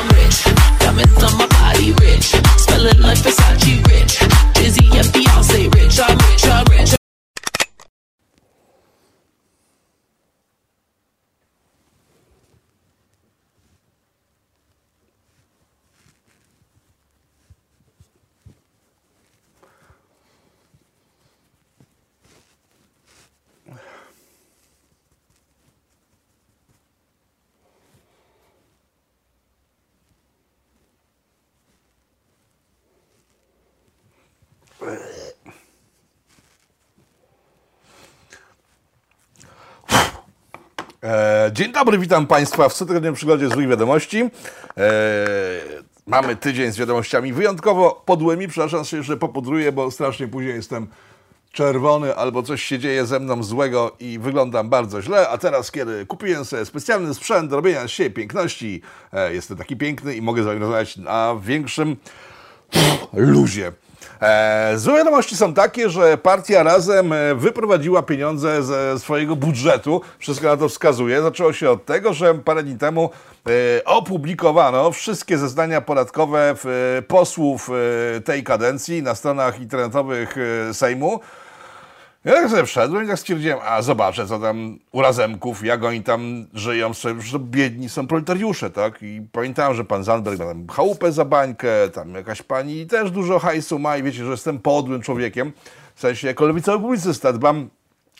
I'm rich. Dzień dobry, witam Państwa w cotygodniowym przygodzie złych wiadomości. E, mamy tydzień z wiadomościami wyjątkowo podłymi. Przepraszam się, że popudruję, bo strasznie później jestem czerwony albo coś się dzieje ze mną złego i wyglądam bardzo źle. A teraz, kiedy kupiłem sobie specjalny sprzęt do robienia z siebie piękności, e, jestem taki piękny i mogę z wami rozmawiać na większym luzie. E, złe wiadomości są takie, że partia Razem e, wyprowadziła pieniądze ze swojego budżetu. Wszystko na to wskazuje. Zaczęło się od tego, że parę dni temu e, opublikowano wszystkie zeznania podatkowe w, e, posłów e, tej kadencji na stronach internetowych Sejmu. Ja tak sobie wszedłem i tak stwierdziłem, a zobaczę, co tam u Razemków, jak oni tam żyją, sobie, że biedni są proletariusze, tak? I pamiętałem, że pan Zandberg ma tam chałupę za bańkę, tam jakaś pani też dużo hajsu ma i wiecie, że jestem podłym człowiekiem, w sensie jako lewicowy publicysta dbam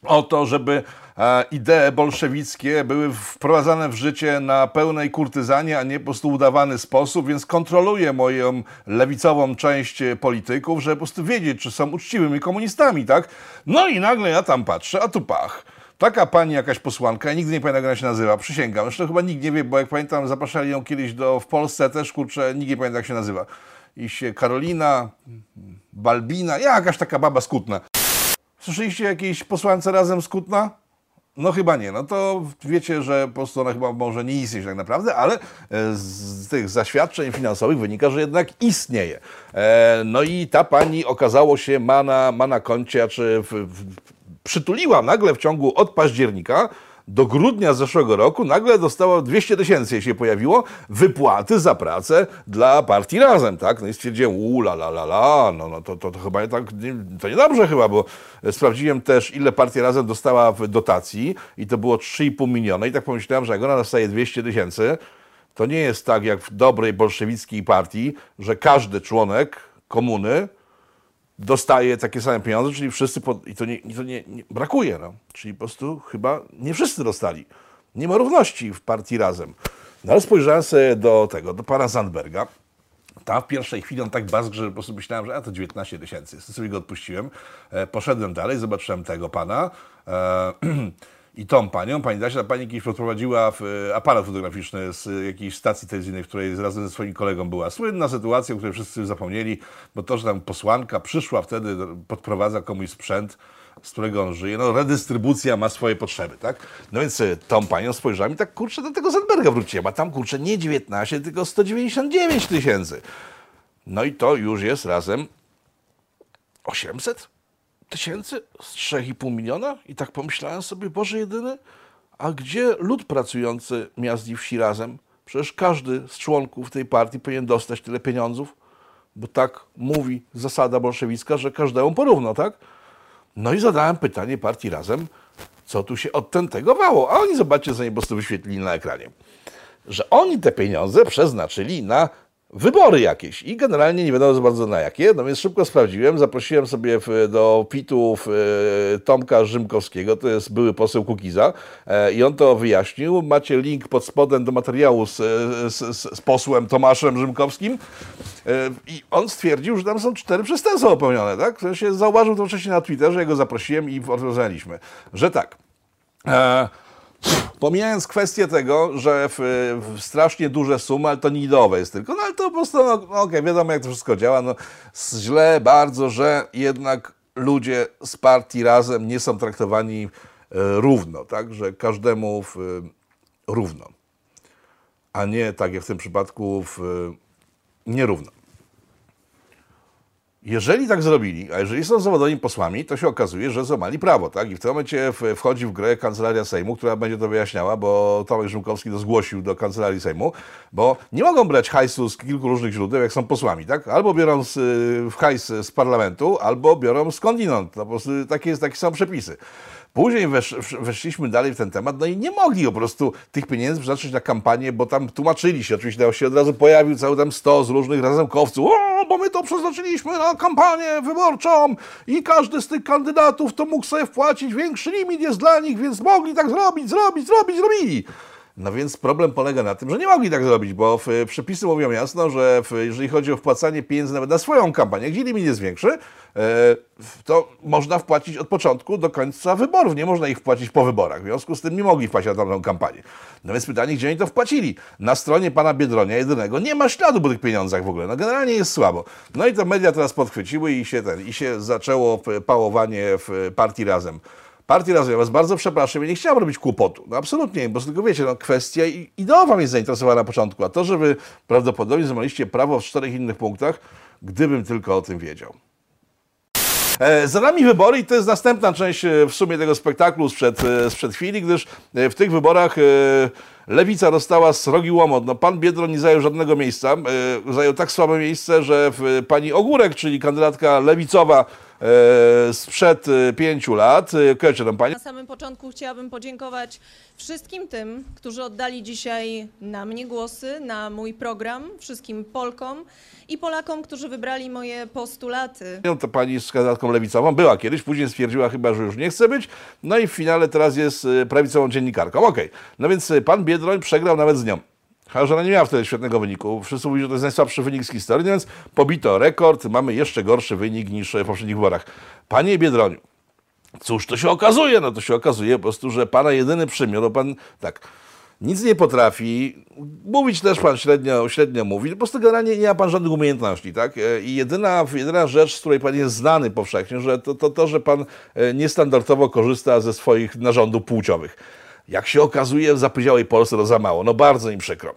o to, żeby e, idee bolszewickie były wprowadzane w życie na pełnej kurtyzanie, a nie po prostu udawany sposób, więc kontroluję moją lewicową część e, polityków, żeby po prostu wiedzieć, czy są uczciwymi komunistami, tak? No i nagle ja tam patrzę, a tu pach. Taka pani, jakaś posłanka, ja nigdy nie pamiętam, jak ona się nazywa, przysięgam. Zresztą chyba nikt nie wie, bo jak pamiętam, zapraszali ją kiedyś do, w Polsce też, kurczę, nikt nie pamięta, jak się nazywa. I się Karolina, Balbina, jakaś taka baba skutna. Słyszeliście jakiejś posłance razem z Kutna? No chyba nie. No to wiecie, że po prostu ona chyba może nie istnieć tak naprawdę, ale e, z tych zaświadczeń finansowych wynika, że jednak istnieje. E, No i ta pani okazało się ma na, ma na koncie, czy w, przytuliła nagle w ciągu od października do grudnia zeszłego roku nagle dostała 200 tysięcy, się pojawiło, wypłaty za pracę dla partii Razem, tak? No i stwierdziłem, u la la la la, no, no to, to, to chyba tak, nie, to niedobrze chyba, bo sprawdziłem też, ile partia Razem dostała w dotacji i to było 3,5 miliona i tak pomyślałem, że jak ona dostaje 200 tysięcy, to nie jest tak jak w dobrej bolszewickiej partii, że każdy członek komuny dostaje takie same pieniądze, czyli wszyscy, pod... i to, nie, i to nie, nie brakuje, no. czyli po prostu chyba nie wszyscy dostali. Nie ma równości w partii Razem. No ale spojrzałem sobie do tego, do pana Zandberga, tam w pierwszej chwili on tak bazgrzy, że po prostu myślałem, że a to 19 tysięcy. Sobie go odpuściłem. E, poszedłem dalej, zobaczyłem tego pana. E, I tą panią, pani Dasia, ta pani kiedyś podprowadziła w, e, aparat fotograficzny z jakiejś stacji telewizyjnej, w której razem ze swoim kolegą była. Słynna sytuacja, o której wszyscy zapomnieli, bo to, że tam posłanka przyszła wtedy, podprowadza komuś sprzęt, z którego on żyje. No, redystrybucja ma swoje potrzeby, tak? No więc e, tą panią spojrzałem i tak, kurczę, do tego Zandberga wróciłem, a tam, kurczę, nie 19, tylko 199 tysięcy. No i to już jest razem 800 tysięcy z 3,5 miliona? I tak pomyślałem sobie, Boże jedyny, a gdzie lud pracujący miast i wsi razem? Przecież każdy z członków tej partii powinien dostać tyle pieniądzów, bo tak mówi zasada bolszewicka, że każdemu porówno, tak? No i zadałem pytanie partii razem, co tu się odtentegowało. A oni, zobaczcie, sobie po wyświetlili na ekranie, że oni te pieniądze przeznaczyli na wybory jakieś i generalnie nie wiadomo za bardzo na jakie, no więc szybko sprawdziłem, zaprosiłem sobie do pitów e, Tomka Rzymkowskiego, to jest były poseł Kukiza e, i on to wyjaśnił. Macie link pod spodem do materiału z, z, z, z posłem Tomaszem Rzymkowskim e, i on stwierdził, że tam są cztery przestępstwa popełnione, tak? W sensie zauważył to wcześniej na Twitterze, ja go zaprosiłem i rozwiązaliśmy, że tak. E, Pomijając kwestię tego, że w, w strasznie duże sumy, ale to nidowe jest tylko, no ale to po prostu, no, okej, wiadomo jak to wszystko działa, no źle bardzo, że jednak ludzie z partii razem nie są traktowani e, równo, tak, że każdemu w, e, równo, a nie tak jak w tym przypadku w, e, nierówno. Jeżeli tak zrobili, a jeżeli są zawodowymi posłami, to się okazuje, że złamali prawo, tak? I w tym momencie wchodzi w grę Kancelaria Sejmu, która będzie to wyjaśniała, bo Tomek Rzymkowski to zgłosił do Kancelarii Sejmu, bo nie mogą brać hajsu z kilku różnych źródeł, jak są posłami, tak? Albo biorą z, y, w hajs z parlamentu, albo biorą skądinąd. No, po prostu takie, takie są przepisy. Później wesz, weszliśmy dalej w ten temat, no i nie mogli po prostu tych pieniędzy przeznaczyć na kampanię, bo tam tłumaczyli się, oczywiście się od razu pojawił cały tam stos różnych razemkowców, o, bo my to przeznaczyliśmy na kampanię wyborczą i każdy z tych kandydatów to mógł sobie wpłacić, większy limit jest dla nich, więc mogli tak zrobić, zrobić, zrobić, zrobili. No więc problem polega na tym, że nie mogli tak zrobić, bo przepisy mówią jasno, że jeżeli chodzi o wpłacanie pieniędzy nawet na swoją kampanię, gdzie limit jest większy, e, to można wpłacić od początku do końca wyborów. Nie można ich wpłacić po wyborach. W związku z tym nie mogli wpłacić na tamtą kampanię. No więc pytanie, gdzie oni to wpłacili? Na stronie pana Biedronia jedynego nie ma śladu po tych pieniądzach w ogóle. No generalnie jest słabo. No i to media teraz podchwyciły i się, ten, i się zaczęło pałowanie w partii Razem. Partii Razem, ja was bardzo przepraszam, ja nie chciałem robić kłopotu. No absolutnie, bo tylko wiecie, no, kwestia ideowa mnie zainteresowała na początku, a to, że wy prawdopodobnie złamaliście prawo w czterech innych punktach, gdybym tylko o tym wiedział. E, Za nami wybory i to jest następna część e, w sumie tego spektaklu sprzed, e, sprzed chwili, gdyż w tych wyborach Lewica dostała srogi łomot. No, pan Biedroń nie zajął żadnego miejsca. Zajął tak słabe miejsce, że pani Ogórek, czyli kandydatka lewicowa sprzed e, pięciu lat, e, kojarzycie tam pani? Na samym początku chciałabym podziękować wszystkim tym, którzy oddali dzisiaj na mnie głosy, na mój program, wszystkim Polkom i Polakom, którzy wybrali moje postulaty. To pani jest kandydatką lewicową, była kiedyś, później stwierdziła chyba, że już nie chce być, no i w finale teraz jest e, prawicową dziennikarką. Okej, no więc e, pan Biedroń przegrał nawet z nią. Ona nie miała wtedy świetnego wyniku. Wszyscy mówią, że to jest najsłabszy wynik z historii, więc pobito rekord, mamy jeszcze gorszy wynik niż w poprzednich wyborach. Panie Biedroniu, Cóż to się okazuje? No to się okazuje po prostu, że pana jedyny przymiot, bo pan tak nic nie potrafi, mówić też pan średnio, średnio mówi, po prostu generalnie nie ma pan żadnych umiejętności, tak? E, I jedyna, jedyna rzecz, z której pan jest znany powszechnie, że to, to, to że pan e, niestandardowo korzysta ze swoich narządów płciowych. Jak się okazuje, w zapydziałej Polsce to za mało. No bardzo mi przykro.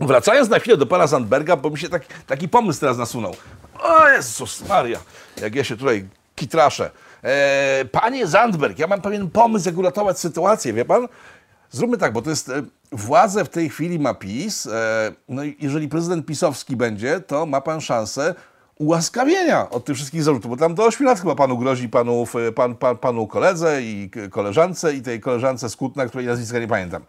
Wracając na chwilę do pana Zandberga, bo mi się taki, pomysł teraz nasunął. O Jezus Maria, jak ja się tutaj kitraszę. E, panie Zandberg, ja mam pewien pomysł, jak uratować sytuację, wie pan? Zróbmy tak, bo to jest, e, władzę w tej chwili ma PiS, e, no i jeżeli prezydent pisowski będzie, to ma pan szansę ułaskawienia od tych wszystkich zarzutów, bo tam do 8 lat chyba panu grozi panu, pan, pan, panu koledze i koleżance i tej koleżance Skutna, której nazwiska nie pamiętam.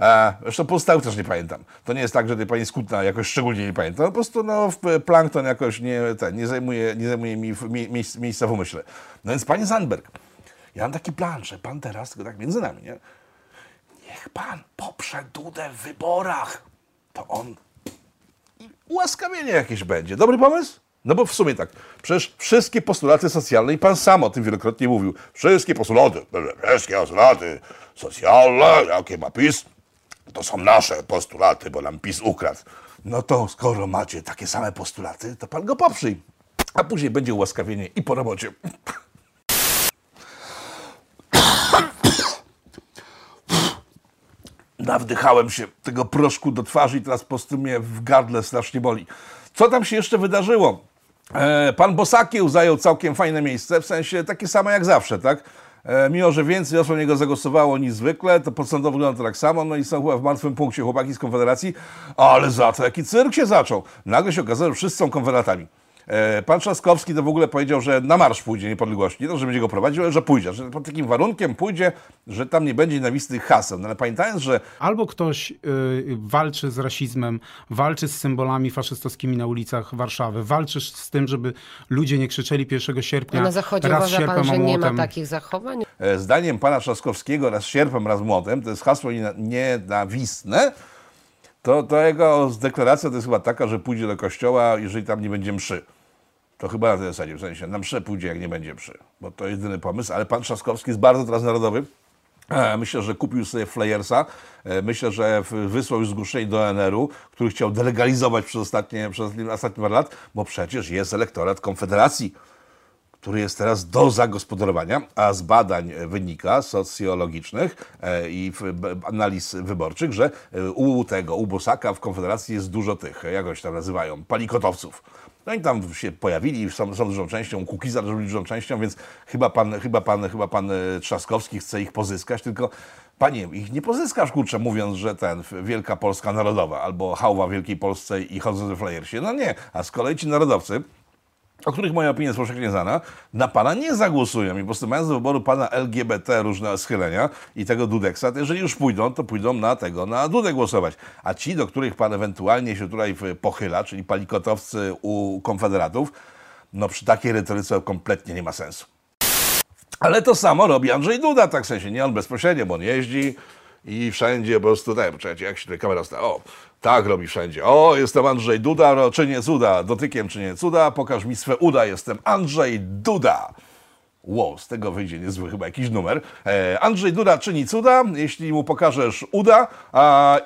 E, zresztą pozostałych też nie pamiętam. To nie jest tak, że tej pani Skutna jakoś szczególnie nie pamiętam. Po prostu no, w- plankton jakoś nie, ten, nie zajmuje, nie zajmuje mi w- mie, miejsc, miejsca w umyśle. No więc panie Zandberg, ja mam taki plan, że pan teraz, tylko tak między nami, nie? Niech pan poprze Dudę w wyborach. To on i ułaskawienie jakieś będzie. Dobry pomysł? No bo w sumie tak, przecież wszystkie postulaty socjalne, i pan sam o tym wielokrotnie mówił, wszystkie postulaty, wszystkie postulaty socjalne, jakie ma PiS, to są nasze postulaty, bo nam PiS ukradł. No to skoro macie takie same postulaty, to pan go poprzyj. A później będzie ułaskawienie i po robocie. Nawdychałem się tego proszku do twarzy i teraz po prostu mnie w gardle strasznie boli. Co tam się jeszcze wydarzyło? E, pan Bosakieł zajął całkiem fajne miejsce, w sensie takie same jak zawsze, tak? E, mimo, że więcej osób niego zagłosowało niż zwykle, to procentowo wygląda to tak samo, no i są chyba w martwym punkcie chłopaki z Konfederacji, ale za to jaki cyrk się zaczął. Nagle się okazało, że wszyscy są konfederatami. E, Pan Trzaskowski to w ogóle powiedział, że na marsz pójdzie niepodległości. Nie to, że będzie go prowadził, ale że pójdzie. Że pod takim warunkiem pójdzie, że tam nie będzie nienawistnych haseł. No ale pamiętając, że Albo ktoś y, walczy z rasizmem, walczy z symbolami faszystowskimi na ulicach Warszawy, walczy z tym, żeby ludzie nie krzyczeli 1 sierpnia A na zachodzie raz uważa sierpem, pan, że nie ma takich zachowań? e, zdaniem pana Trzaskowskiego raz sierpem, raz młotem, to jest hasło niena- nienawistne, to, to jego deklaracja to jest chyba taka, że pójdzie do kościoła, jeżeli tam nie będzie mszy. To chyba na tej zasadzie, w sensie na mszę pójdzie, jak nie będzie mszy. Bo to jedyny pomysł, ale pan Trzaskowski jest bardzo teraz narodowy. E, Myślę, że kupił sobie flyersa. E, Myślę, że wysłał już zgłoszenie do ONR-u, który chciał delegalizować przez ostatnie, przez ostatnie parę lat, bo przecież jest elektorat Konfederacji, który jest teraz do zagospodarowania, a z badań wynika socjologicznych e, i analiz wyborczych, że e, u tego, u Bosaka w Konfederacji jest dużo tych, e, jak oni się tam nazywają, palikotowców. No i tam się pojawili, są, są dużą częścią, Kukiza też dużą częścią, więc chyba pan, chyba pan, chyba pan Trzaskowski chce ich pozyskać, tylko panie, ich nie pozyskasz, kurczę, mówiąc, że ten Wielka Polska Narodowa albo Hałwa Wielkiej Polsce i chodzą ze flyersie. No nie, a z kolei ci narodowcy, o których moja opinia jest powszechnie znana, na pana nie zagłosują i po prostu mając do wyboru pana LGBT różne schylenia i tego Dudeksa, to jeżeli już pójdą, to pójdą na tego, na Dudę głosować. A ci, do których pan ewentualnie się tutaj pochyla, czyli palikotowcy u konfederatów, no przy takiej retoryce kompletnie nie ma sensu. Ale to samo robi Andrzej Duda, tak w sensie, nie on bezpośrednio, bo on jeździ i wszędzie po prostu, tak, poczekajcie, jak się tutaj kamera stała, o, tak robi wszędzie, o, jestem Andrzej Duda, czy nie cuda, dotykiem czy nie cuda, pokaż mi swe uda, jestem Andrzej Duda. Wow, z tego wyjdzie niezły chyba jakiś numer. E, Andrzej Duda czyni cuda, jeśli mu pokażesz uda.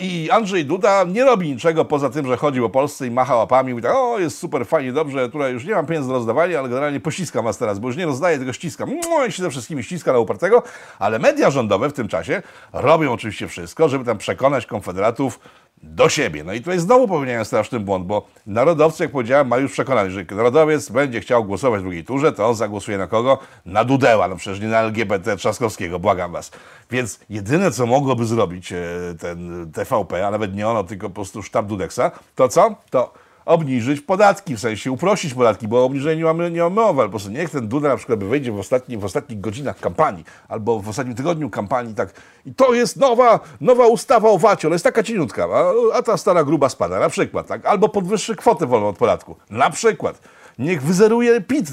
I Andrzej Duda nie robi niczego poza tym, że chodzi po Polsce i macha łapami mówi tak, o jest super, fajnie, dobrze, tutaj już nie mam pieniędzy do rozdawania, ale generalnie pościskam was teraz, bo już nie rozdaję, tylko ściskam. Mua, I się ze wszystkimi ściska na upartego. Ale media rządowe w tym czasie robią oczywiście wszystko, żeby tam przekonać konfederatów do siebie. No i tutaj znowu popełniają straszny błąd, bo narodowcy, jak powiedziałem, mają już przekonanie, że narodowiec będzie chciał głosować w drugiej turze, to on zagłosuje na kogo? Na Dudeła, no przecież nie na LGBT Trzaskowskiego, błagam was. Więc jedyne, co mogłoby zrobić e, ten TVP, a nawet nie ono, tylko po prostu sztab Dudeksa, to co? To obniżyć podatki, w sensie uprościć podatki, bo o obniżeniu mamy, nie mamy mowy, ale po niech ten Duda na przykład wyjdzie w, ostatni, w ostatnich godzinach kampanii albo w ostatnim tygodniu kampanii tak i to jest nowa, nowa ustawa o VAT-ie, ona jest taka cieniutka, a, a ta stara gruba spada, na przykład, tak? albo podwyższy kwotę wolną od podatku, na przykład. Niech wyzeruje PIT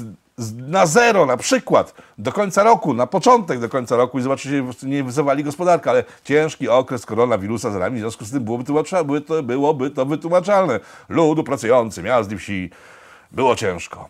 na zero na przykład do końca roku, na początek do końca roku i zobaczycie, nie zawali gospodarka, ale ciężki okres koronawirusa za nami, w związku z tym byłoby, byłoby, to, byłoby to wytłumaczalne. Ludu pracujący, miast i wsi, było ciężko.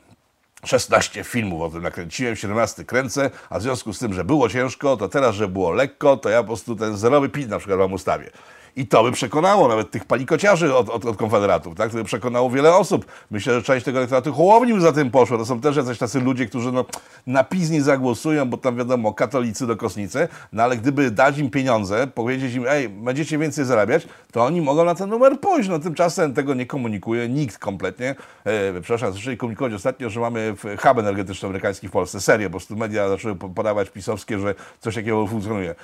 16 filmów o tym nakręciłem, 17 kręcę, a w związku z tym, że było ciężko, to teraz, że było lekko, to ja po prostu ten zerowy pit na przykład wam ustawię. I to by przekonało nawet tych palikociarzy od, od, od konfederatów, tak? To by przekonało wiele osób. Myślę, że część tego elektoratu Hołowni za tym poszło. To są też jacyś tacy ludzie, którzy no, na PiS nie zagłosują, bo tam wiadomo, katolicy do kosnicy, no ale gdyby dać im pieniądze, powiedzieć im, ej, będziecie więcej zarabiać, to oni mogą na ten numer pójść. No tymczasem tego nie komunikuje nikt kompletnie. E, przepraszam, zaczęli komunikować ostatnio, że mamy hub energetyczny amerykański w Polsce. Serio, po prostu media zaczęły po- podawać pisowskie, że coś takiego funkcjonuje.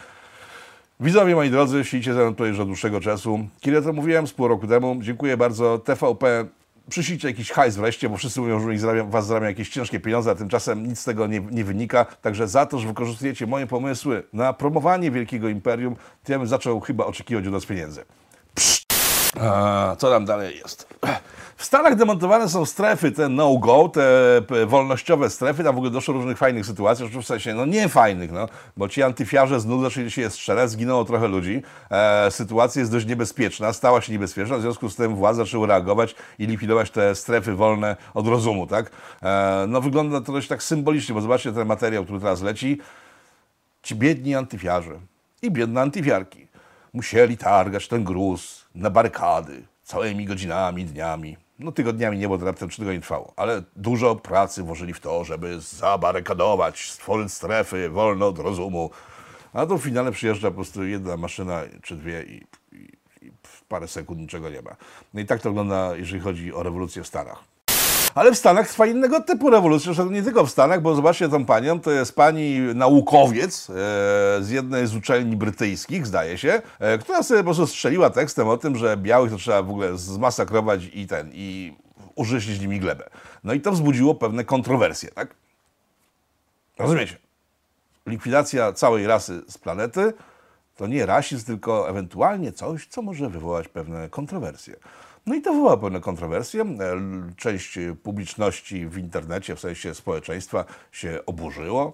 Widzowie moi drodzy, siedzicie ze mną tutaj już od dłuższego czasu. Kiedy to mówiłem, z pół roku temu. Dziękuję bardzo. TVP, przyślijcie jakiś hajs wreszcie, bo wszyscy mówią, że u nich was zarabia jakieś ciężkie pieniądze, a tymczasem nic z tego nie, nie wynika. Także za to, że wykorzystujecie moje pomysły na promowanie wielkiego imperium, to ja bym zaczął chyba oczekiwać od nas pieniędzy. A, co tam dalej jest? W Stanach demontowane są strefy, te no-go, te wolnościowe strefy, tam w ogóle doszło do różnych fajnych sytuacji, w sensie, no nie fajnych, no, bo ci antyfiarze z nudy zaczęli się strzelać, zginęło trochę ludzi, e, sytuacja jest dość niebezpieczna, stała się niebezpieczna, w związku z tym władze zaczęły reagować i likwidować te strefy wolne od rozumu, tak? E, no wygląda to dość tak symbolicznie, bo zobaczcie ten materiał, który teraz leci, ci biedni antyfiarze i biedne antyfiarki musieli targać ten gruz na barykady całymi godzinami, dniami. No tygodniami nie, bo to raptem trzy trwało, ale dużo pracy włożyli w to, żeby zabarykadować, stworzyć strefy wolne od rozumu. A w finale przyjeżdża po prostu jedna maszyna czy dwie i, i, i w parę sekund niczego nie ma. No i tak to wygląda, jeżeli chodzi o rewolucję w Stanach. Ale w Stanach trwa innego typu rewolucja, zresztą nie tylko w Stanach, bo zobaczcie tą panią, to jest pani naukowiec e, z jednej z uczelni brytyjskich, zdaje się, e, która sobie po prostu strzeliła tekstem o tym, że białych to trzeba w ogóle zmasakrować i ten, i użyźnić nimi glebę. No i to wzbudziło pewne kontrowersje, tak? Rozumiecie? Likwidacja całej rasy z planety to nie rasizm, tylko ewentualnie coś, co może wywołać pewne kontrowersje. No i to wywołało pewne kontrowersje. Część publiczności w internecie, w sensie społeczeństwa, się oburzyło,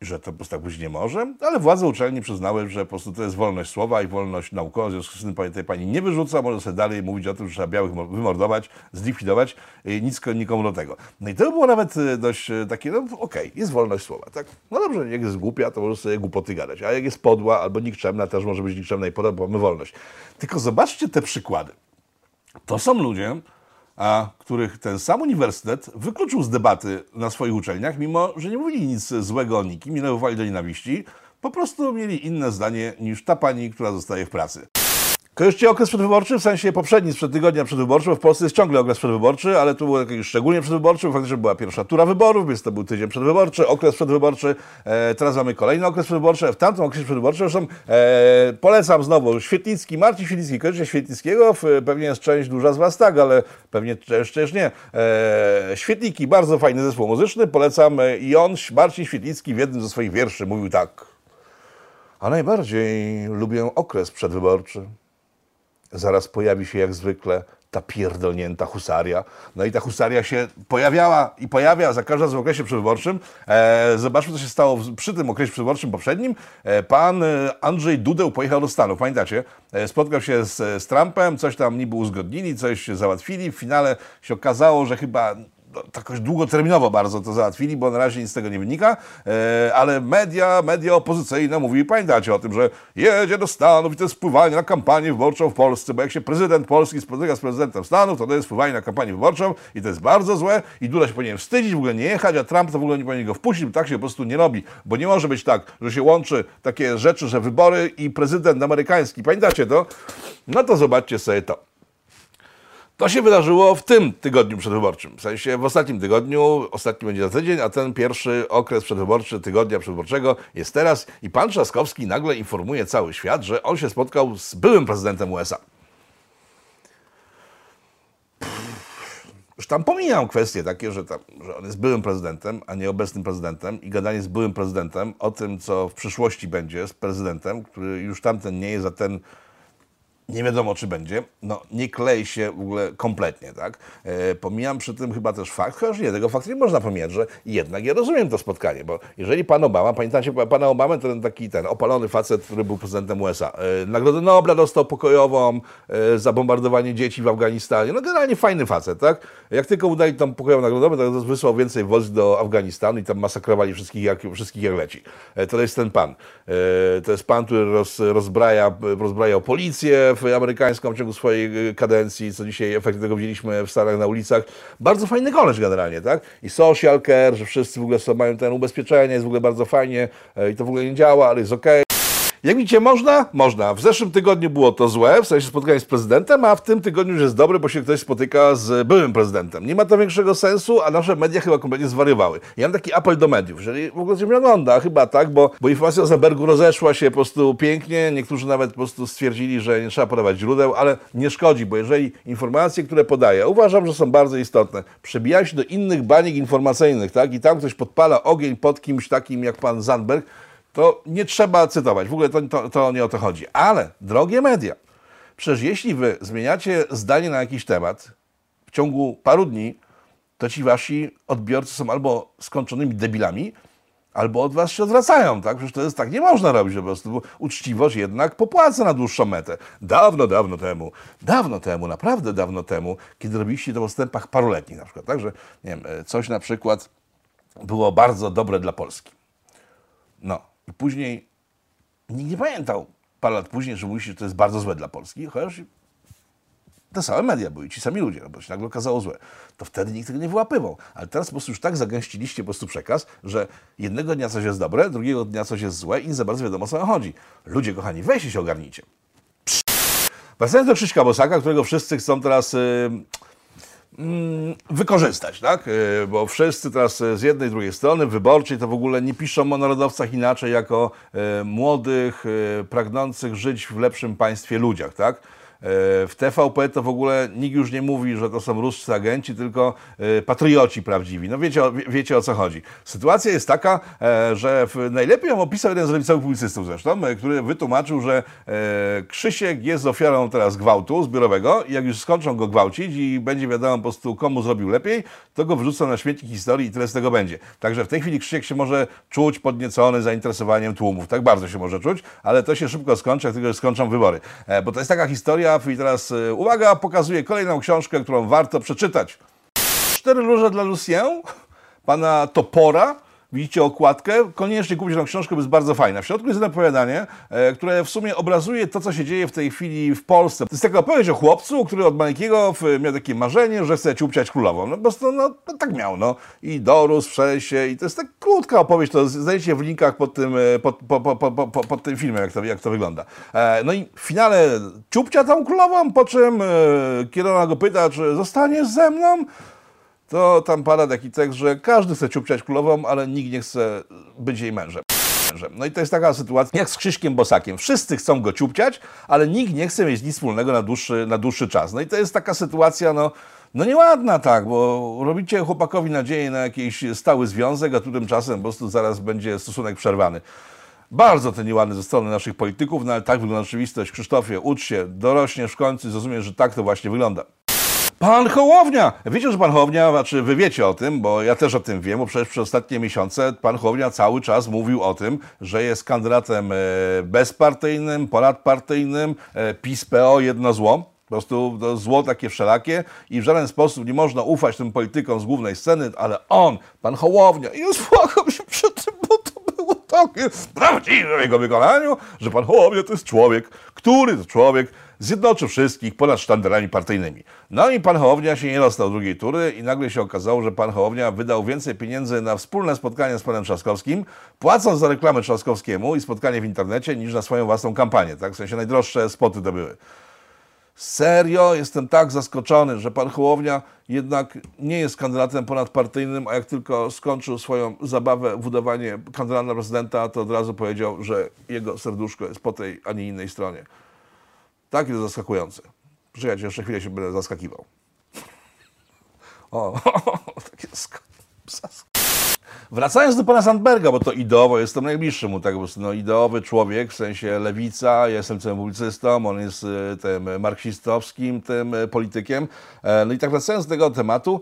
że to po prostu tak być nie może, ale władze uczelni przyznały, że po prostu to jest wolność słowa i wolność naukowa, w związku z tym tej pani nie wyrzuca, może sobie dalej mówić o tym, że trzeba białych mo- wymordować, zlikwidować, nic ko- nikomu do tego. No i to było nawet e, dość e, takie, no okej, jest wolność słowa, tak? No dobrze, jak jest głupia, to może sobie głupoty gadać, a jak jest podła albo nikczemna, też może być nikczemna i podła, bo mamy wolność. Tylko zobaczcie te przykłady. To są ludzie, a których ten sam uniwersytet wykluczył z debaty na swoich uczelniach, mimo że nie mówili nic złego o nikim, nie nawoływali do nienawiści, po prostu mieli inne zdanie niż ta pani, która zostaje w pracy. Kojarzycie okres przedwyborczy? W sensie poprzedni, sprzed tygodnia przedwyborczy, bo w Polsce jest ciągle okres przedwyborczy, ale tu był jakiś szczególnie przedwyborczy, bo faktycznie była pierwsza tura wyborów, więc to był tydzień przedwyborczy, okres przedwyborczy, e, teraz mamy kolejny okres przedwyborczy, w tamtym okresie przedwyborczym, zresztą e, polecam znowu, Świetlicki, Marcin Świetlicki, kojarzycie Świetlickiego? W, pewnie jest część duża z Was tak, ale pewnie część nie. E, Świetliki, bardzo fajny zespół muzyczny, polecam e, i on, Marcin Świetlicki w jednym ze swoich wierszy mówił tak. A najbardziej lubię okres przedwyborczy zaraz pojawi się jak zwykle ta pierdolnięta husaria. No i ta husaria się pojawiała i pojawia za każdym razem w okresie przedwyborczym. E, zobaczmy, co się stało przy tym okresie przedwyborczym poprzednim. E, pan e, Andrzej Dudeł pojechał do Stanów, pamiętacie? E, spotkał się z, z Trumpem, coś tam niby uzgodnili, coś załatwili. W finale się okazało, że chyba no, tak jakoś długoterminowo bardzo to załatwili, bo na razie nic z tego nie wynika, e, ale media, media opozycyjne mówiły, pamiętacie o tym, że jedzie do Stanów i to jest wpływanie na kampanię wyborczą w Polsce, bo jak się prezydent Polski spotyka z prezydentem Stanów, to to jest wpływanie na kampanię wyborczą i to jest bardzo złe i Duda się powinien wstydzić, w ogóle nie jechać, a Trump to w ogóle nie powinien go wpuścić, bo tak się po prostu nie robi, bo nie może być tak, że się łączy takie rzeczy, że wybory i prezydent amerykański, pamiętacie to? No to zobaczcie sobie to. To się wydarzyło w tym tygodniu przedwyborczym. W sensie w ostatnim tygodniu, ostatni będzie za tydzień, a ten pierwszy okres przedwyborczy tygodnia przedwyborczego jest teraz i pan Trzaskowski nagle informuje cały świat, że on się spotkał z byłym prezydentem USA. Już tam pomijam kwestie takie, że, tam, że on jest byłym prezydentem, a nie obecnym prezydentem i gadanie z byłym prezydentem o tym, co w przyszłości będzie z prezydentem, który już tamten nie jest, a ten nie wiadomo, czy będzie, no nie klei się w ogóle kompletnie, tak? E, pomijam przy tym chyba też fakt, chociaż nie, tego faktu nie można pomijać, że jednak ja rozumiem to spotkanie, bo jeżeli pan Obama, pamiętacie pana Obamę, to ten taki ten opalony facet, który był prezydentem USA, e, Nagrodę Nobla dostał pokojową e, za bombardowanie dzieci w Afganistanie, no generalnie fajny facet, tak? Jak tylko udali tam pokojową nagrodę, to wysłał więcej wojsk do Afganistanu i tam masakrowali wszystkich jak, wszystkich jak leci. E, to jest ten pan. E, to jest pan, który roz, rozbraja, rozbrajał policję, amerykańską w ciągu swojej y, kadencji, co dzisiaj efekt tego widzieliśmy w Stanach na ulicach. Bardzo fajny koleż generalnie, tak? I social care, że wszyscy w ogóle mają ten ubezpieczenie, jest w ogóle bardzo fajnie e, i to w ogóle nie działa, ale jest okej. Jak widzicie, można? Można. W zeszłym tygodniu było to złe, w sensie spotkanie z prezydentem, a w tym tygodniu już jest dobre, bo się ktoś spotyka z byłym prezydentem. Nie ma to większego sensu, a nasze media chyba kompletnie zwariowały. Ja mam taki apel do mediów, jeżeli w ogóle coś mnie ogląda, chyba tak, bo, bo informacja o Zabergu rozeszła się po prostu pięknie, niektórzy nawet po prostu stwierdzili, że nie trzeba podawać źródeł, ale nie szkodzi, bo jeżeli informacje, które podaję, uważam, że są bardzo istotne, przebijają się do innych baniek informacyjnych, tak, i tam ktoś podpala ogień pod kimś takim jak pan Zandberg, to nie trzeba cytować. W ogóle to, to, to, nie o to chodzi. Ale, drogie media, przecież jeśli wy zmieniacie zdanie na jakiś temat w ciągu paru dni, to ci wasi odbiorcy są albo skończonymi debilami, albo od was się odwracają, tak? Przecież to jest tak, nie można robić po prostu. Uczciwość jednak popłaca na dłuższą metę. Dawno, dawno temu, dawno temu, naprawdę dawno temu, kiedy robiliście to w odstępach paroletnich na przykład, tak? Że, nie wiem, coś na przykład było bardzo dobre dla Polski. No, i później nikt nie pamiętał parę lat później, że mówiliście, że to jest bardzo złe dla Polski, chociaż te same media były, ci sami ludzie, no bo się nagle okazało złe. To wtedy nikt tego nie wyłapywał. Ale teraz po prostu już tak zagęściliście po prostu przekaz, że jednego dnia coś jest dobre, drugiego dnia coś jest złe i nie za bardzo wiadomo, o co chodzi. Ludzie kochani, weźcie się ogarnijcie. Wracając do Krzyśka Bosaka, którego wszyscy chcą teraz... Yy, wykorzystać, tak? Y, bo wszyscy teraz z jednej drugiej strony wyborczej to w ogóle nie piszą o narodowcach inaczej jako y, młodych, pragnących żyć w lepszym państwie ludziach, tak? E, w TVP to w ogóle nikt już nie mówi, że to są ruscy agenci, tylko e, patrioci prawdziwi. No wiecie, wiecie o co chodzi. Sytuacja jest taka, e, że najlepiej ją opisał jeden z lewicowych publicystów zresztą, który wytłumaczył, że Krzysiek jest ofiarą teraz gwałtu zbiorowego i jak już skończą go gwałcić i będzie wiadomo po prostu komu zrobił lepiej, to go wrzucą na śmietnik historii i tyle z tego będzie. Także w tej chwili Krzysiek się może czuć podniecony zainteresowaniem tłumów. Tak bardzo się może czuć, ale to się szybko skończy, jak tylko skończą wybory. Bo to jest taka historia, i teraz y, uwaga, pokazuję kolejną książkę, którą warto przeczytać. Cztery róże dla Lucien, pana Topora, widzicie okładkę, koniecznie kupcie tą książkę, bo jest bardzo fajna. W środku jest jedno opowiadanie, e, które w sumie obrazuje to, co się dzieje w tej chwili w Polsce. To jest taka opowieść o chłopcu, który od maleńkiego miał takie marzenie, że chce ciupciać królową. No po prostu, no, no tak miał, no. I dorósł, przejść się i to jest tak krótka opowieść, to znajdziecie w linkach pod tym, e, pod, po, po, po, po, po- pod tym filmem, jak to, jak to wygląda. E, no i w finale ciupcia tą królową, po czym e, kiedy ona go pyta, czy zostaniesz ze mną, to tam pada taki tekst, że każdy chce ciupciać królową, ale nikt nie chce być jej mężem. No i to jest taka sytuacja jak z Krzyśkiem Bosakiem. Wszyscy chcą go ciupciać, ale nikt nie chce mieć nic wspólnego na dłuższy, na dłuższy czas. No i to jest taka sytuacja, no, no nieładna tak, bo robicie chłopakowi nadzieję na jakiś stały związek, a tymczasem po prostu zaraz będzie stosunek przerwany. Bardzo to nieładne ze strony naszych polityków, no ale tak wygląda rzeczywistość. Krzysztofie, ucz się, dorośniesz w końcu i zrozumiesz, że tak to właśnie wygląda. Pan Hołownia! Wiecie, że pan Hołownia, znaczy wy wiecie o tym, bo ja też o tym wiem, bo przecież przez ostatnie miesiące pan Hołownia cały czas mówił o tym, że jest kandydatem e, bezpartyjnym, ponadpartyjnym, e, PiS-PO jedno zło. Po prostu zło takie wszelakie i w żaden sposób nie można ufać tym politykom z głównej sceny, ale on, pan Hołownia, i rozpłakał się przy tym, bo to było takie prawdziwe w jego wykonaniu, że pan Hołownia to jest człowiek, który to człowiek zjednoczył wszystkich ponad sztandarami partyjnymi. No i pan Hołownia się nie dostał drugiej tury i nagle się okazało, że pan Hołownia wydał więcej pieniędzy na wspólne spotkanie z panem Trzaskowskim, płacąc za reklamę Trzaskowskiemu i spotkanie w internecie, niż na swoją własną kampanię. Tak? W sensie najdroższe spoty to były. Serio, jestem tak zaskoczony, że pan Hołownia jednak nie jest kandydatem ponadpartyjnym, a jak tylko skończył swoją zabawę w udawanie kandydata prezydenta, to od razu powiedział, że jego serduszko jest po tej, a nie innej stronie. Tak jest zaskakujące. Poczekajcie, jeszcze chwilę się będę zaskakiwał. O, takie sk- Wracając do pana Sandberga, bo to ideowo jestem najbliższy mu, tak prostu, no ideowy człowiek, w sensie lewica, ja jestem całym publicystą, on jest y, tym marksistowskim tym y, politykiem. E, No i tak wracając do tego tematu,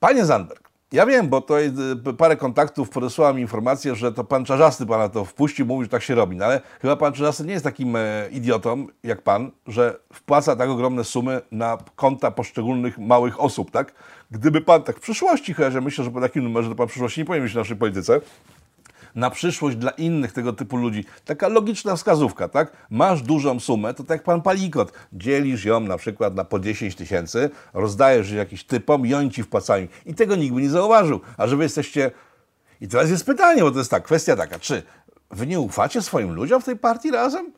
Panie Zandberg, ja wiem, bo to y, parę kontaktów podesłała mi informację, że to pan Czarzasty pana to wpuścił, mówił, że tak się robi. No ale chyba pan Czarzasty nie jest takim e, idiotą jak pan, że wpłaca tak ogromne sumy na konta poszczególnych małych osób, tak? Gdyby pan tak w przyszłości, chociaż ja myślę, że po takim numerze to pan w przyszłości nie powinien być w naszej polityce, na przyszłość dla innych tego typu ludzi. Taka logiczna wskazówka, tak? Masz dużą sumę, to tak jak pan Palikot, dzielisz ją na przykład na po 10 tysięcy, rozdajesz jakiś typom i oni ci wpłacają. I tego nikt by nie zauważył. A że wy jesteście... I teraz jest pytanie, bo to jest tak, kwestia taka, czy wy nie ufacie swoim ludziom w tej partii razem?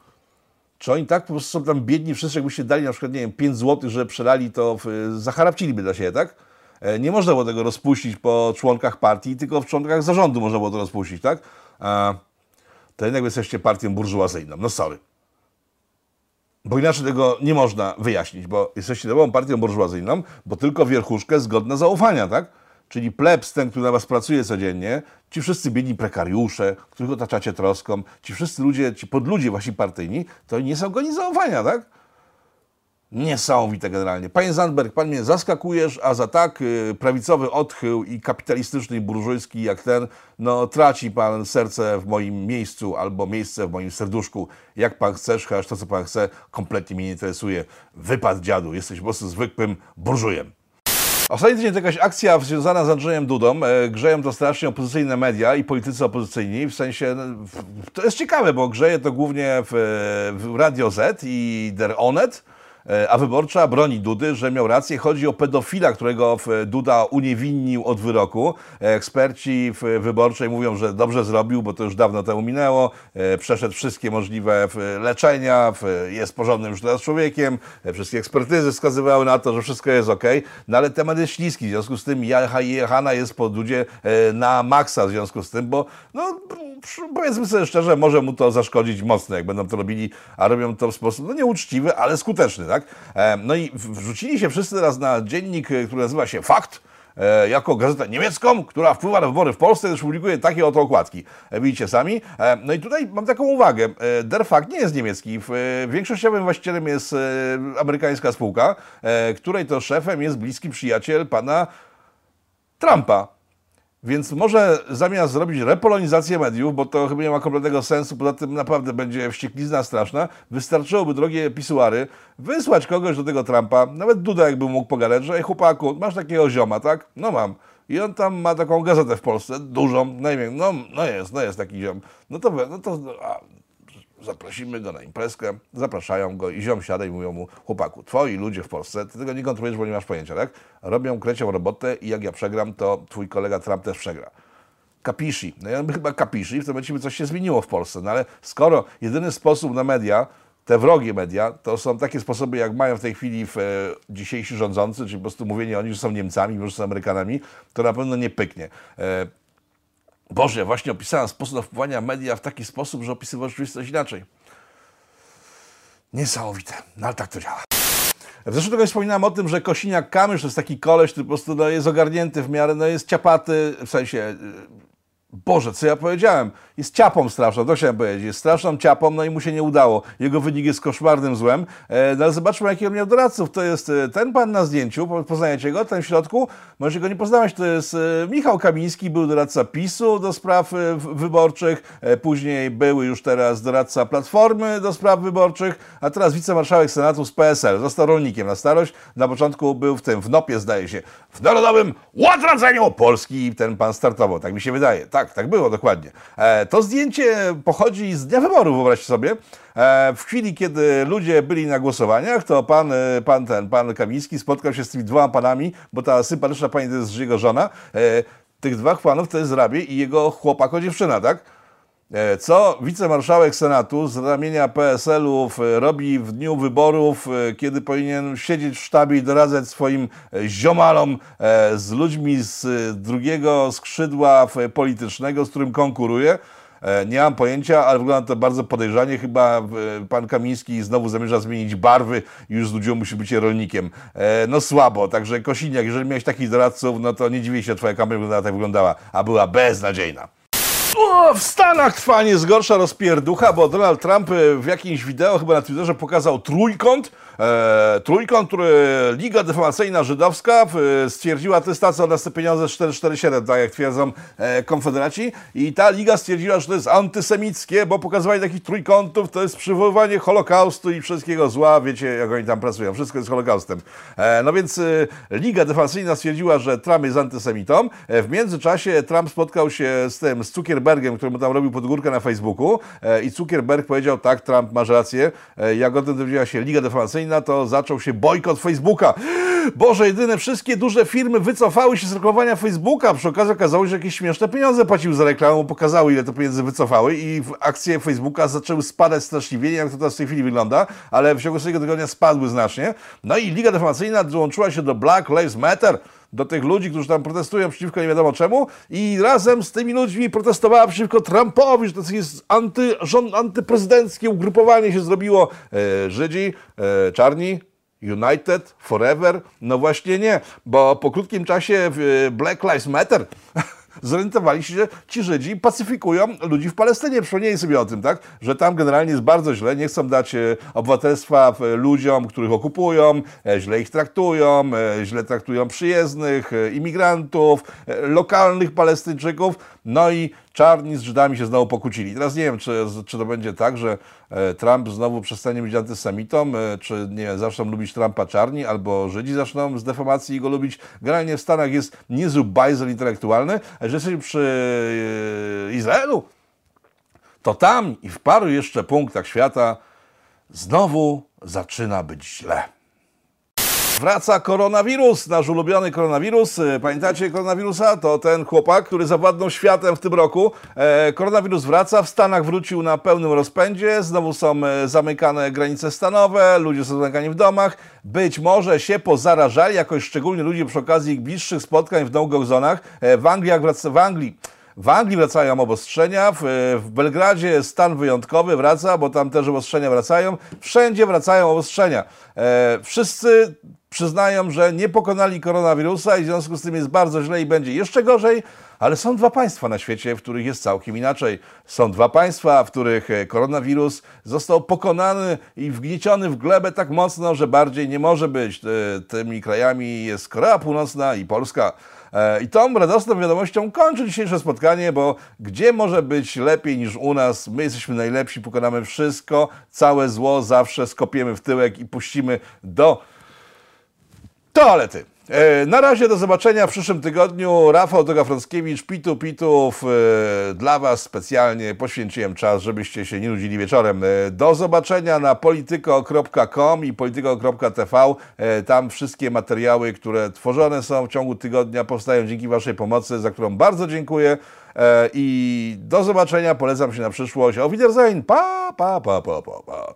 Czy oni tak po prostu są tam biedni wszyscy, jakbyście dali na przykład, nie wiem, 5 zł, że przelali, to w, zacharapciliby dla siebie, tak? E, Nie można było tego rozpuścić po członkach partii, tylko w członkach zarządu można było to rozpuścić, tak? A, to jednak jesteście partią burżuazyjną. No sorry. Bo inaczej tego nie można wyjaśnić, bo jesteście nową partią burżuazyjną, bo tylko wierchuszka jest godna zaufania, tak? Czyli plebs, ten, który na was pracuje codziennie, ci wszyscy biedni prekariusze, których otaczacie troską, ci wszyscy ludzie, ci podludzie wasi partyjni, to nie są godni zaufania, tak? Niesamowite generalnie. Panie Zandberg, pan mnie zaskakujesz, a za tak y, prawicowy odchył i kapitalistyczny i burżujski jak ten, no traci pan serce w moim miejscu albo miejsce w moim serduszku. Jak pan chcesz, chociaż to co pan chce kompletnie mnie nie interesuje. Wypad dziadu, jesteś po prostu zwykłym burżujem. Ostatni tydzień to jakaś akcja związana z Andrzejem Dudą. E, grzeją to strasznie opozycyjne media i politycy opozycyjni. W sensie, no, to jest ciekawe, bo grzeje to głównie w, w Radio Z i Der Onet. E, A wyborcza broni Dudy, że miał rację. Chodzi o pedofila, którego w- Duda uniewinnił od wyroku. E, Eksperci w wyborczej mówią, że dobrze zrobił, bo to już dawno temu minęło. E, Przeszedł wszystkie możliwe leczenia, jest porządnym już teraz człowiekiem. E, Wszystkie ekspertyzy wskazywały na to, że wszystko jest ok. No ale temat jest śliski, w związku z tym Jechana jest po Dudzie e, na maksa w związku z tym, bo no, powiedzmy sobie szczerze, może mu to zaszkodzić mocno, jak będą to robili, a robią to w sposób no, nieuczciwy, ale skuteczny, tak? E, No i wrzucili się wszyscy teraz na dziennik, e, który nazywa się Fakt, e, jako gazetę niemiecką, która wpływa na wybory w Polsce, też publikuje takie oto okładki. Widzicie sami. No i tutaj mam taką uwagę. Der Fakt nie jest niemiecki. Większościowym właścicielem jest amerykańska spółka, której to szefem jest bliski przyjaciel pana Trumpa. Więc może zamiast zrobić repolonizację mediów, bo to chyba nie ma kompletnego sensu, poza tym naprawdę będzie wścieklizna straszna, wystarczyłoby, drogie pisuary, wysłać kogoś do tego Trumpa, nawet Duda jakby mógł pogadać, że ej chłopaku, masz takiego zioma, tak? No mam. I on tam ma taką gazetę w Polsce, dużą, nie wiem, no, no jest, no jest taki ziom. No to, no to a, zaprosimy go na imprezkę, zapraszają go i ziom siada i mówią mu, chłopaku, twoi ludzie w Polsce, ty tego nie kontrolujesz, bo nie masz pojęcia, tak? Robią krecią robotę i jak ja przegram, to twój kolega Trump też przegra. Kapishi. No ja bym chyba kapishi, w tym momencie by coś się zmieniło w Polsce. No ale skoro jedyny sposób na media, te wrogie media, to są takie sposoby, jak mają w tej chwili w, e, dzisiejsi rządzący, czyli po prostu mówienie o nich, że są Niemcami, że są Amerykanami, to na pewno nie pyknie. E, Boże, właśnie opisałem sposób wpływania media w taki sposób, że opisywał rzeczywistość inaczej. Niesamowite, no ale tak to działa. W zeszłym tygodniu wspominałem o tym, że Kosiniak Kamysz to jest taki koleś, który po prostu no, jest ogarnięty w miarę, no jest ciapaty, w sensie, y, Boże, co ja powiedziałem? Jest ciapą straszną, to chciałem powiedzieć. Jest straszną ciapą, no i mu się nie udało. Jego wynik jest koszmarnym złem. E, no ale zobaczmy, jaki on miał doradców. To jest e, ten pan na zdjęciu, po- poznajecie go, ten w środku. Może go nie poznałeś, to jest e, Michał Kamiński, był doradca PiSu do spraw wyborczych, później był już teraz doradca Platformy do spraw wyborczych, a teraz wicemarszałek Senatu z PSL. Został rolnikiem na starość. Na początku był w tym, w NOP-ie zdaje się, w Narodowym Ładradzeniu Polski ten pan startował, tak mi się wydaje. Tak, tak było dokładnie. E, to zdjęcie pochodzi z dnia wyborów, wyobraźcie sobie. E, w chwili, kiedy ludzie byli na głosowaniach, to pan, e, pan ten, pan Kamiński spotkał się z tymi dwoma panami, bo ta sympatyczna pani to jest jego żona. Tych dwóch panów to jest rabie i jego chłopako dziewczyna, tak? E, Co wicemarszałek Senatu z ramienia PSL-u w- robi w dniu wyborów, e, kiedy powinien siedzieć w sztabie i doradzać swoim e, ziomalom e, z ludźmi z e, drugiego skrzydła politycznego, z którym konkuruje? E, Nie mam pojęcia, ale wygląda to bardzo podejrzanie. Chyba e, pan Kamiński znowu zamierza zmienić barwy i już z ludźmi musi być rolnikiem. E, No słabo, także Kosiniak, jeżeli miałeś takich doradców, no to nie dziwię się, że twoja kampania wyglądała tak wyglądała, a była beznadziejna. O, w Stanach trwa nie zgorsza rozpierducha, bo Donald Trump e, w jakimś wideo chyba na Twitterze pokazał trójkąt. E, trójkąt, który Liga Defamacyjna Żydowska stwierdziła, to jest ta, co nas te pieniądze 447, tak jak twierdzą e, konfederaci. I ta liga stwierdziła, że to jest antysemickie, bo pokazywanie takich trójkątów to jest przywoływanie Holokaustu i wszystkiego zła. Wiecie, jak oni tam pracują. Wszystko jest Holokaustem. E, no więc e, Liga Defamacyjna stwierdziła, że Trump jest antysemitą. E, w międzyczasie Trump spotkał się z tym, z Zuckerbergiem, mu tam robił podgórkę na Facebooku e, i Zuckerberg powiedział, tak, Trump masz rację. E, jak o tym dowiedziała się Liga Defamacyjna, to zaczął się bojkot Facebooka. Boże, jedyne wszystkie duże firmy wycofały się z reklamowania Facebooka. Przy okazji okazało się, że jakieś śmieszne pieniądze płacił za reklamę, pokazały ile to pieniędzy wycofały i akcje Facebooka zaczęły spadać straszliwie. Nie jak to teraz w tej chwili wygląda, ale w ciągu tego tygodnia spadły znacznie. No i Liga Defamacyjna dołączyła się do Black Lives Matter, do tych ludzi, którzy tam protestują przeciwko nie wiadomo czemu i razem z tymi ludźmi protestowała przeciwko Trumpowi, że to jest anty, rząd, antyprezydenckie ugrupowanie się zrobiło. E, Żydzi, e, czarni, United, Forever? No właśnie nie, bo po krótkim czasie e, Black Lives Matter zorientowali się, że ci Żydzi pacyfikują ludzi w Palestynie. Przypomnieli sobie o tym, tak? Że tam generalnie jest bardzo źle, nie chcą dać e, obywatelstwa e, ludziom, których okupują, e, źle ich traktują, źle traktują przyjezdnych, imigrantów, lokalnych Palestyńczyków, no i czarni z Żydami się znowu pokłócili. Teraz nie wiem, czy, czy to będzie tak, że e, Trump znowu przestanie być antysemitą, e, czy nie zaczną lubić Trumpa czarni, albo Żydzi zaczną z defamacji go lubić. Generalnie w Stanach jest niezły bajzel intelektualny, a że jesteśmy przy e, Izraelu, to tam i w paru jeszcze punktach świata znowu zaczyna być źle. Wraca koronawirus, nasz ulubiony koronawirus. E, Pamiętacie koronawirusa? To ten chłopak, który zawładnął światem w tym roku. E, koronawirus wraca, w Stanach wrócił na pełnym rozpędzie, znowu są e, zamykane granice stanowe, ludzie są zamykani w domach. Być może się pozarażali jakoś szczególnie ludzie przy okazji ich bliższych spotkań w no-go zonach. E, w Anglii, jak wraca, w Anglii w Anglii wracają obostrzenia, w, w Belgradzie stan wyjątkowy wraca, bo tam też obostrzenia wracają. Wszędzie wracają obostrzenia. E, wszyscy przyznają, że nie pokonali koronawirusa i w związku z tym jest bardzo źle i będzie jeszcze gorzej, ale są dwa państwa na świecie, w których jest całkiem inaczej. Są dwa państwa, w których e, koronawirus został pokonany i wgnieciony w glebę tak mocno, że bardziej nie może być. E, Tymi krajami jest Korea Północna i Polska. E, I tą radosną wiadomością kończę dzisiejsze spotkanie, bo gdzie może być lepiej niż u nas? My jesteśmy najlepsi, pokonamy wszystko, całe zło zawsze skopiemy w tyłek i puścimy do toalety. E, na razie do zobaczenia w przyszłym tygodniu. Rafał Togafrockiewicz, Pitu Pitów. E, dla Was specjalnie poświęciłem czas, żebyście się nie nudzili wieczorem. E, do zobaczenia na polityko.com i polityko.tv. Tam wszystkie materiały, które tworzone są w ciągu tygodnia, powstają dzięki Waszej pomocy, za którą bardzo dziękuję. I do zobaczenia, polecam się na przyszłość. Auf Wiedersehen. Pa, pa, pa, pa, pa, pa.